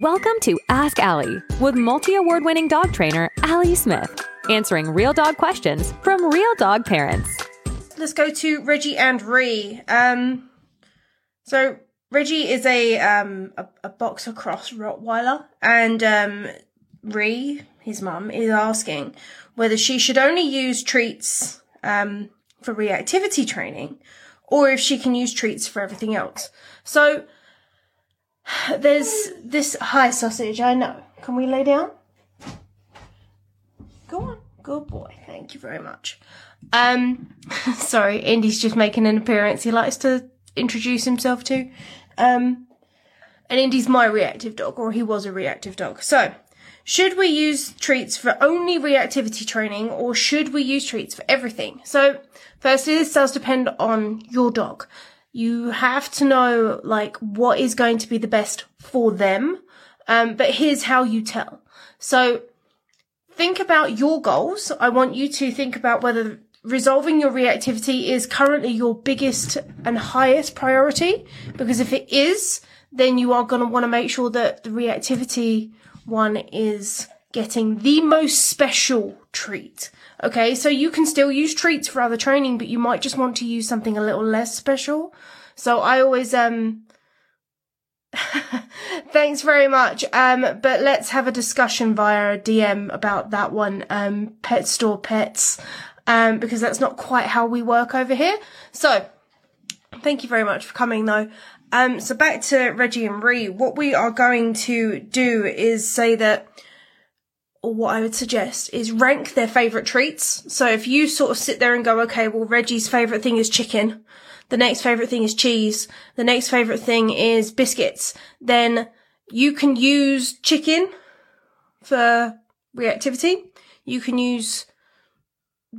Welcome to Ask Ali with multi award winning dog trainer Ali Smith, answering real dog questions from real dog parents. Let's go to Reggie and Rhi. Um, so Reggie is a um a, a boxer cross Rottweiler, and um Rhi, his mum, is asking whether she should only use treats um for reactivity training, or if she can use treats for everything else. So there's this high sausage. I know. Can we lay down? Go on. Good boy. Thank you very much. Um, sorry, Indy's just making an appearance. He likes to introduce himself to. Um, and Indy's my reactive dog, or he was a reactive dog. So, should we use treats for only reactivity training, or should we use treats for everything? So, firstly, this does depend on your dog you have to know like what is going to be the best for them. Um, but here's how you tell. So think about your goals. I want you to think about whether resolving your reactivity is currently your biggest and highest priority. Because if it is, then you are going to want to make sure that the reactivity one is getting the most special treat. Okay, so you can still use treats for other training, but you might just want to use something a little less special. So I always, um, thanks very much. Um, but let's have a discussion via a DM about that one, um, pet store pets, um, because that's not quite how we work over here. So thank you very much for coming though. Um, so back to Reggie and Rhi, what we are going to do is say that or what I would suggest is rank their favourite treats. So if you sort of sit there and go, okay, well, Reggie's favourite thing is chicken. The next favourite thing is cheese. The next favourite thing is biscuits. Then you can use chicken for reactivity. You can use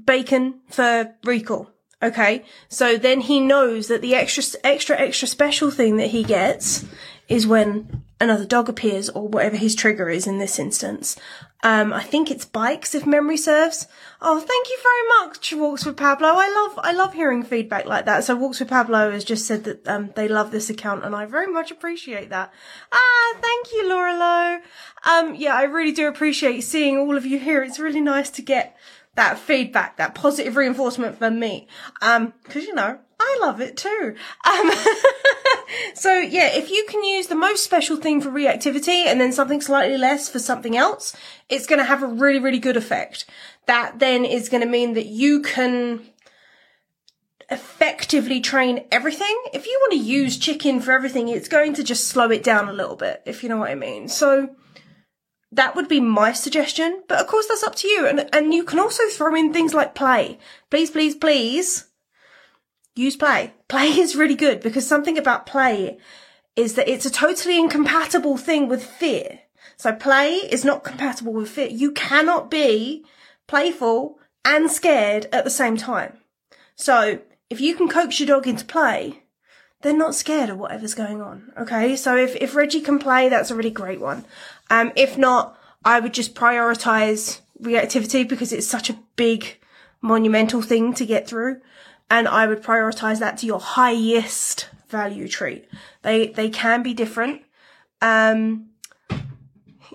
bacon for recall. Okay. So then he knows that the extra, extra, extra special thing that he gets is when another dog appears or whatever his trigger is in this instance. Um, I think it's bikes if memory serves. Oh, thank you very much, Walks with Pablo. I love, I love hearing feedback like that. So Walks with Pablo has just said that, um, they love this account and I very much appreciate that. Ah, thank you, Laura Lowe. Um, yeah, I really do appreciate seeing all of you here. It's really nice to get that feedback, that positive reinforcement for me. Um, cause you know, I love it too. Um, so yeah, if you can use the most special thing for reactivity and then something slightly less for something else, it's going to have a really, really good effect. That then is going to mean that you can effectively train everything. If you want to use chicken for everything, it's going to just slow it down a little bit, if you know what I mean. So that would be my suggestion. But of course, that's up to you. And, and you can also throw in things like play. Please, please, please use play. Play is really good because something about play is that it's a totally incompatible thing with fear. So play is not compatible with fear. You cannot be playful and scared at the same time. So if you can coax your dog into play, they're not scared of whatever's going on. Okay. So if, if Reggie can play, that's a really great one. Um, if not, I would just prioritize reactivity because it's such a big monumental thing to get through and I would prioritize that to your highest value treat. They they can be different. Um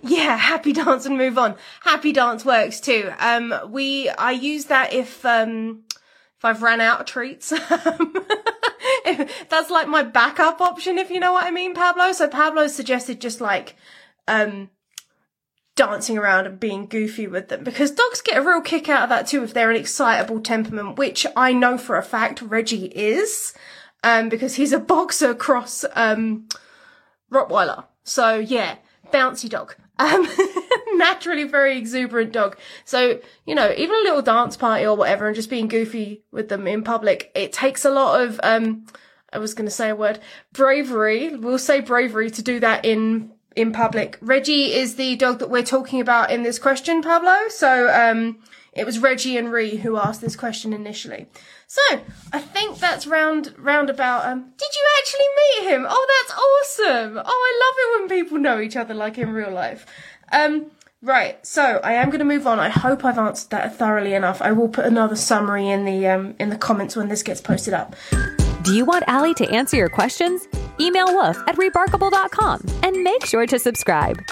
yeah, happy dance and move on. Happy dance works too. Um we I use that if um if I've ran out of treats. That's like my backup option if you know what I mean, Pablo. So Pablo suggested just like um dancing around and being goofy with them because dogs get a real kick out of that too if they're an excitable temperament, which I know for a fact Reggie is, um, because he's a boxer cross, um, Rottweiler. So yeah, bouncy dog. Um, naturally very exuberant dog. So, you know, even a little dance party or whatever and just being goofy with them in public, it takes a lot of, um, I was going to say a word, bravery. We'll say bravery to do that in in public. Reggie is the dog that we're talking about in this question, Pablo. So um, it was Reggie and Rhi who asked this question initially. So I think that's round roundabout. Um, did you actually meet him? Oh, that's awesome! Oh, I love it when people know each other like in real life. Um, right. So I am going to move on. I hope I've answered that thoroughly enough. I will put another summary in the um, in the comments when this gets posted up. Do you want Ali to answer your questions? Email woof at rebarkable.com and make sure to subscribe.